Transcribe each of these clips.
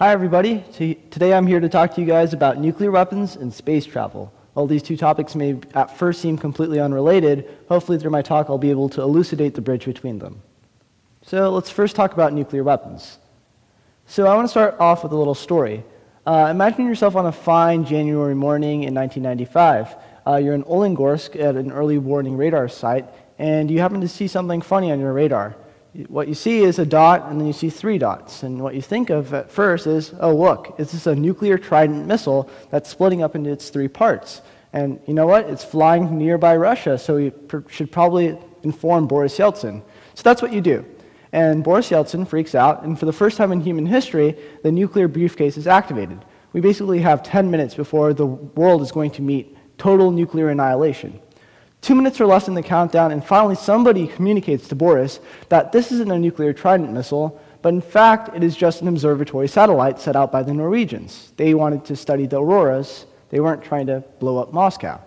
Hi, everybody. Today I'm here to talk to you guys about nuclear weapons and space travel. While these two topics may at first seem completely unrelated, hopefully through my talk I'll be able to elucidate the bridge between them. So let's first talk about nuclear weapons. So I want to start off with a little story. Uh, imagine yourself on a fine January morning in 1995. Uh, you're in Olenegorsk at an early warning radar site, and you happen to see something funny on your radar. What you see is a dot, and then you see three dots. And what you think of at first is, oh, look, is this a nuclear Trident missile that's splitting up into its three parts? And you know what? It's flying nearby Russia, so we pr- should probably inform Boris Yeltsin. So that's what you do. And Boris Yeltsin freaks out, and for the first time in human history, the nuclear briefcase is activated. We basically have 10 minutes before the world is going to meet total nuclear annihilation. Two minutes are left in the countdown, and finally somebody communicates to Boris that this isn't a nuclear Trident missile, but in fact it is just an observatory satellite set out by the Norwegians. They wanted to study the auroras, they weren't trying to blow up Moscow.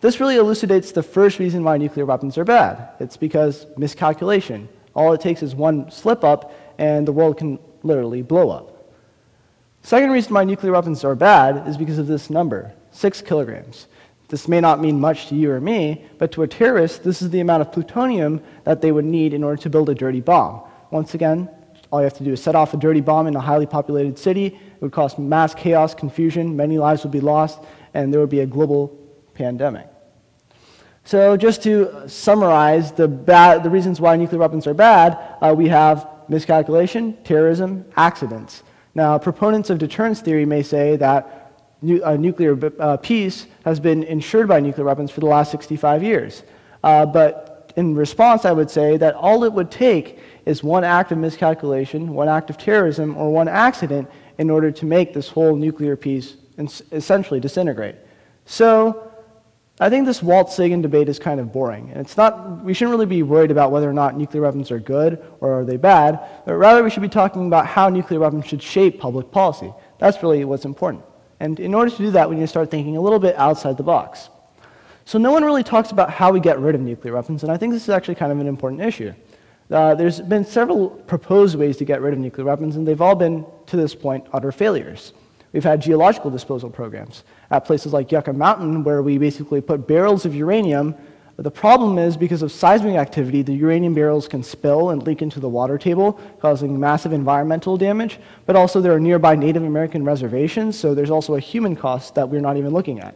This really elucidates the first reason why nuclear weapons are bad. It's because miscalculation. All it takes is one slip up, and the world can literally blow up. Second reason why nuclear weapons are bad is because of this number six kilograms. This may not mean much to you or me, but to a terrorist, this is the amount of plutonium that they would need in order to build a dirty bomb. Once again, all you have to do is set off a dirty bomb in a highly populated city. It would cause mass chaos, confusion, many lives would be lost, and there would be a global pandemic. So, just to summarize the, bad, the reasons why nuclear weapons are bad, uh, we have miscalculation, terrorism, accidents. Now, proponents of deterrence theory may say that nu- uh, nuclear uh, peace has been ensured by nuclear weapons for the last 65 years. Uh, but in response, I would say that all it would take is one act of miscalculation, one act of terrorism, or one accident in order to make this whole nuclear peace essentially disintegrate. So, I think this Waltz Sagan debate is kind of boring. And it's not, we shouldn't really be worried about whether or not nuclear weapons are good or are they bad, but rather we should be talking about how nuclear weapons should shape public policy. That's really what's important. And in order to do that, we need to start thinking a little bit outside the box. So no one really talks about how we get rid of nuclear weapons, and I think this is actually kind of an important issue. Uh, there's been several proposed ways to get rid of nuclear weapons, and they've all been, to this point, utter failures. We've had geological disposal programs at places like Yucca Mountain, where we basically put barrels of uranium. But the problem is, because of seismic activity, the uranium barrels can spill and leak into the water table, causing massive environmental damage. But also, there are nearby Native American reservations, so there's also a human cost that we're not even looking at.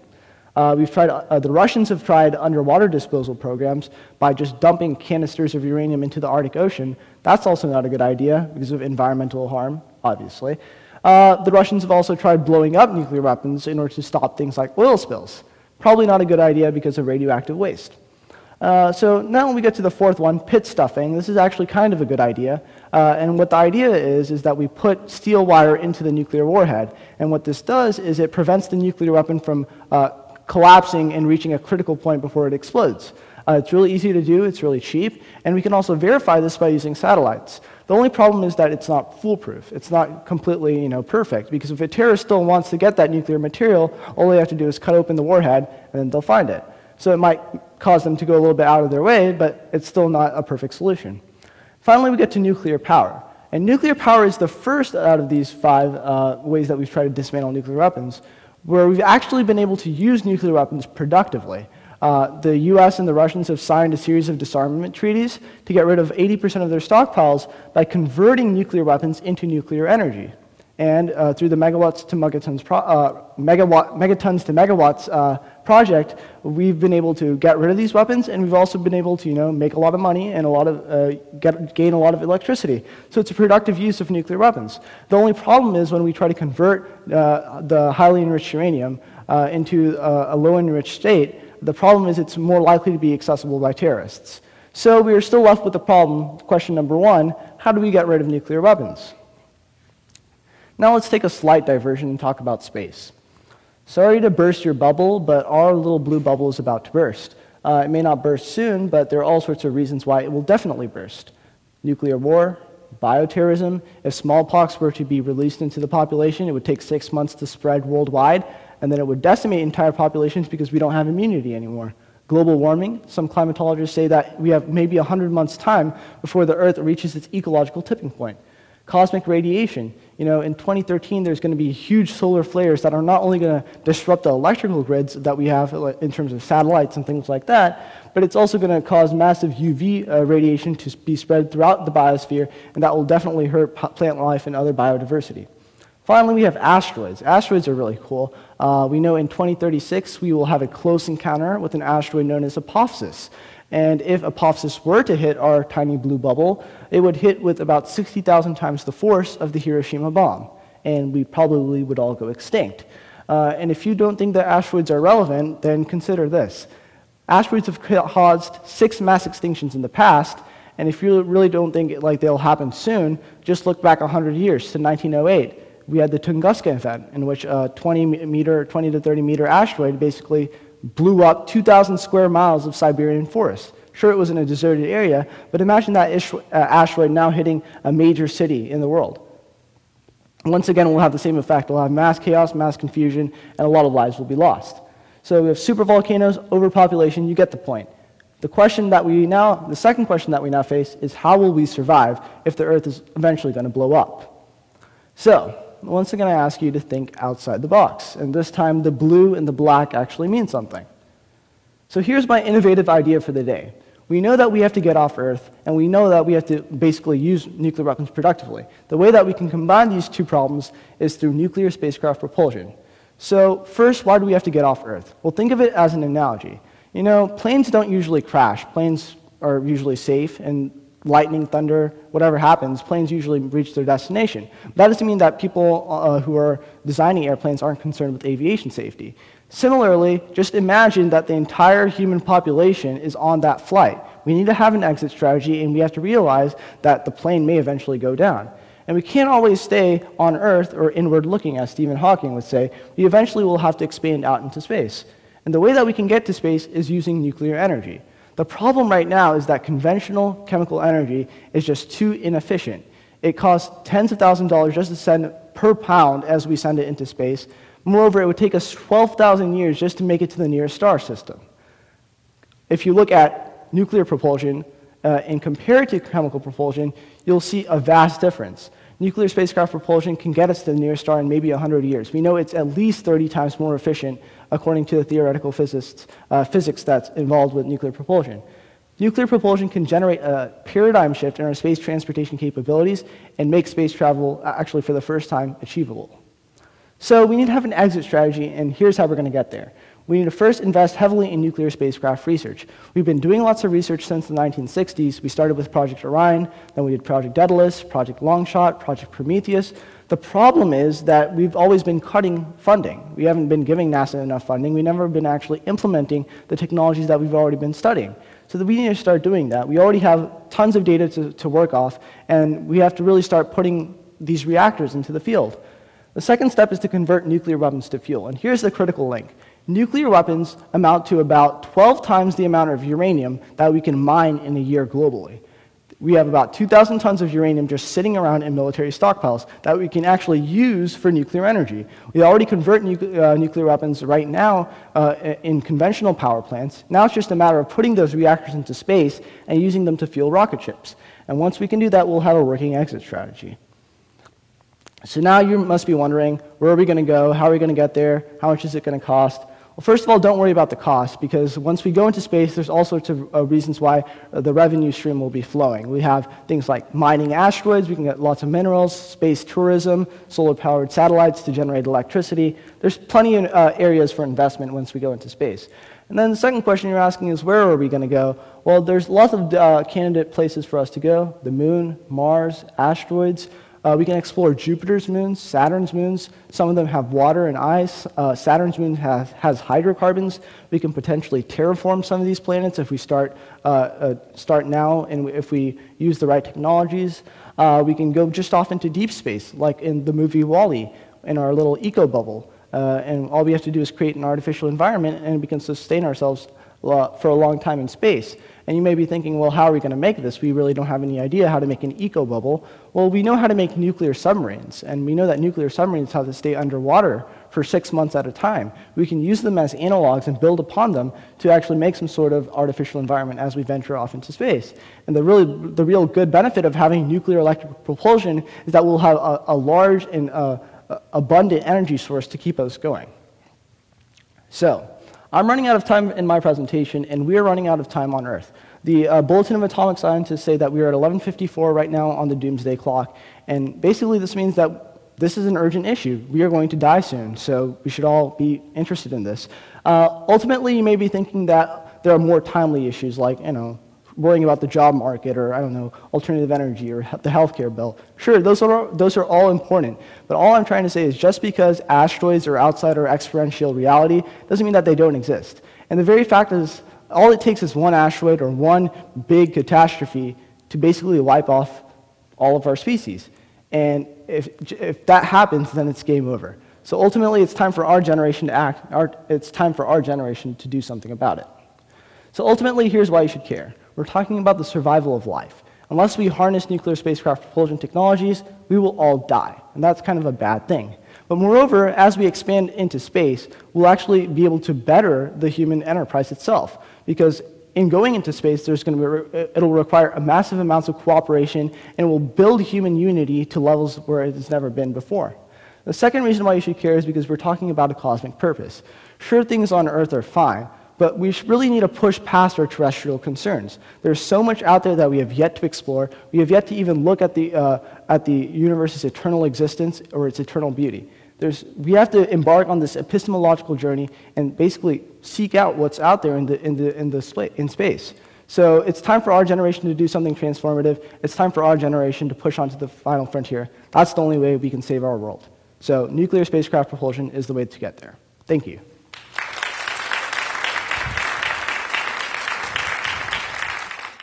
Uh, we've tried, uh, the Russians have tried underwater disposal programs by just dumping canisters of uranium into the Arctic Ocean. That's also not a good idea because of environmental harm, obviously. Uh, the Russians have also tried blowing up nuclear weapons in order to stop things like oil spills. Probably not a good idea because of radioactive waste. Uh, so now when we get to the fourth one, pit stuffing, this is actually kind of a good idea. Uh, and what the idea is, is that we put steel wire into the nuclear warhead. And what this does is it prevents the nuclear weapon from uh, collapsing and reaching a critical point before it explodes. Uh, it's really easy to do, it's really cheap, and we can also verify this by using satellites. The only problem is that it's not foolproof. It's not completely you know, perfect, because if a terrorist still wants to get that nuclear material, all they have to do is cut open the warhead, and then they'll find it. So it might cause them to go a little bit out of their way, but it's still not a perfect solution. Finally, we get to nuclear power. And nuclear power is the first out of these five uh, ways that we've tried to dismantle nuclear weapons, where we've actually been able to use nuclear weapons productively. Uh, the US and the Russians have signed a series of disarmament treaties to get rid of 80% of their stockpiles by converting nuclear weapons into nuclear energy. And uh, through the megawatts to megatons, pro- uh, megawatt, megatons to megawatts uh, project, we've been able to get rid of these weapons, and we've also been able to, you know, make a lot of money and a lot of uh, get, gain a lot of electricity. So it's a productive use of nuclear weapons. The only problem is when we try to convert uh, the highly enriched uranium uh, into a low enriched state. The problem is it's more likely to be accessible by terrorists. So we are still left with the problem. Question number one: How do we get rid of nuclear weapons? Now let's take a slight diversion and talk about space. Sorry to burst your bubble, but our little blue bubble is about to burst. Uh, it may not burst soon, but there are all sorts of reasons why it will definitely burst nuclear war, bioterrorism. If smallpox were to be released into the population, it would take six months to spread worldwide, and then it would decimate entire populations because we don't have immunity anymore. Global warming, some climatologists say that we have maybe 100 months' time before the Earth reaches its ecological tipping point. Cosmic radiation, you know, in 2013, there's going to be huge solar flares that are not only going to disrupt the electrical grids that we have in terms of satellites and things like that, but it's also going to cause massive UV uh, radiation to be spread throughout the biosphere, and that will definitely hurt plant life and other biodiversity. Finally, we have asteroids. Asteroids are really cool. Uh, we know in 2036 we will have a close encounter with an asteroid known as Apophis. And if Apophis were to hit our tiny blue bubble, it would hit with about 60,000 times the force of the Hiroshima bomb, and we probably would all go extinct. Uh, and if you don't think that asteroids are relevant, then consider this. Asteroids have caused six mass extinctions in the past, and if you really don't think like they'll happen soon, just look back 100 years to 1908. We had the Tunguska event, in which a 20 meter, 20 to 30 meter asteroid basically blew up 2,000 square miles of Siberian forest. Sure, it was in a deserted area, but imagine that uh, asteroid now hitting a major city in the world. Once again, we'll have the same effect. We'll have mass chaos, mass confusion, and a lot of lives will be lost. So we have supervolcanoes, overpopulation, you get the point. The question that we now, the second question that we now face is how will we survive if the Earth is eventually going to blow up? So, once again, I ask you to think outside the box. And this time, the blue and the black actually mean something. So here's my innovative idea for the day. We know that we have to get off Earth, and we know that we have to basically use nuclear weapons productively. The way that we can combine these two problems is through nuclear spacecraft propulsion. So, first, why do we have to get off Earth? Well, think of it as an analogy. You know, planes don't usually crash, planes are usually safe, and lightning, thunder, whatever happens, planes usually reach their destination. That doesn't mean that people uh, who are designing airplanes aren't concerned with aviation safety. Similarly, just imagine that the entire human population is on that flight. We need to have an exit strategy, and we have to realize that the plane may eventually go down. And we can't always stay on Earth or inward looking, as Stephen Hawking would say. We eventually will have to expand out into space. And the way that we can get to space is using nuclear energy. The problem right now is that conventional chemical energy is just too inefficient. It costs tens of thousands of dollars just to send per pound as we send it into space. Moreover, it would take us 12,000 years just to make it to the nearest star system. If you look at nuclear propulsion uh, and compare it to chemical propulsion, you'll see a vast difference. Nuclear spacecraft propulsion can get us to the nearest star in maybe 100 years. We know it's at least 30 times more efficient according to the theoretical physicists, uh, physics that's involved with nuclear propulsion. Nuclear propulsion can generate a paradigm shift in our space transportation capabilities and make space travel, uh, actually for the first time, achievable. So we need to have an exit strategy, and here's how we're going to get there. We need to first invest heavily in nuclear spacecraft research. We've been doing lots of research since the 1960s. We started with Project Orion, then we did Project Daedalus, Project Longshot, Project Prometheus. The problem is that we've always been cutting funding. We haven't been giving NASA enough funding. We've never been actually implementing the technologies that we've already been studying. So that we need to start doing that. We already have tons of data to, to work off, and we have to really start putting these reactors into the field. The second step is to convert nuclear weapons to fuel. And here's the critical link nuclear weapons amount to about 12 times the amount of uranium that we can mine in a year globally. We have about 2,000 tons of uranium just sitting around in military stockpiles that we can actually use for nuclear energy. We already convert nu- uh, nuclear weapons right now uh, in conventional power plants. Now it's just a matter of putting those reactors into space and using them to fuel rocket ships. And once we can do that, we'll have a working exit strategy. So now you must be wondering, where are we going to go? How are we going to get there? How much is it going to cost? Well, first of all, don't worry about the cost because once we go into space, there's all sorts of uh, reasons why uh, the revenue stream will be flowing. We have things like mining asteroids, we can get lots of minerals, space tourism, solar powered satellites to generate electricity. There's plenty of uh, areas for investment once we go into space. And then the second question you're asking is where are we going to go? Well, there's lots of uh, candidate places for us to go the moon, Mars, asteroids. Uh, we can explore Jupiter's moons, Saturn's moons. Some of them have water and ice. Uh, Saturn's moon has, has, hydrocarbons. We can potentially terraform some of these planets if we start, uh, uh start now and if we use the right technologies. Uh, we can go just off into deep space, like in the movie WALL-E, in our little eco bubble. Uh, and all we have to do is create an artificial environment and we can sustain ourselves for a long time in space. And you may be thinking, well, how are we going to make this? We really don't have any idea how to make an eco bubble. Well, we know how to make nuclear submarines, and we know that nuclear submarines have to stay underwater for six months at a time. We can use them as analogs and build upon them to actually make some sort of artificial environment as we venture off into space. And the, really, the real good benefit of having nuclear electric propulsion is that we'll have a, a large and uh, abundant energy source to keep us going. So, I'm running out of time in my presentation, and we are running out of time on Earth. The uh, Bulletin of Atomic Scientists say that we are at 11:54 right now on the doomsday clock, and basically this means that this is an urgent issue. We are going to die soon, so we should all be interested in this. Uh, ultimately, you may be thinking that there are more timely issues like, you know, worrying about the job market or, I don't know, alternative energy or the healthcare bill. Sure, those are, those are all important. But all I'm trying to say is just because asteroids are outside our experiential reality doesn't mean that they don't exist. And the very fact is, all it takes is one asteroid or one big catastrophe to basically wipe off all of our species. And if, if that happens, then it's game over. So ultimately, it's time for our generation to act. Our, it's time for our generation to do something about it. So ultimately, here's why you should care. We're talking about the survival of life. Unless we harness nuclear spacecraft propulsion technologies, we will all die. And that's kind of a bad thing. But moreover, as we expand into space, we'll actually be able to better the human enterprise itself. Because in going into space, there's going to be, uh, it'll require a massive amounts of cooperation and will build human unity to levels where it has never been before. The second reason why you should care is because we're talking about a cosmic purpose. Sure, things on Earth are fine, but we really need to push past our terrestrial concerns. There's so much out there that we have yet to explore. We have yet to even look at the, uh, at the universe's eternal existence or its eternal beauty. There's, we have to embark on this epistemological journey and basically seek out what's out there in, the, in, the, in, the in space. So it's time for our generation to do something transformative. It's time for our generation to push onto the final frontier. That's the only way we can save our world. So nuclear spacecraft propulsion is the way to get there. Thank you.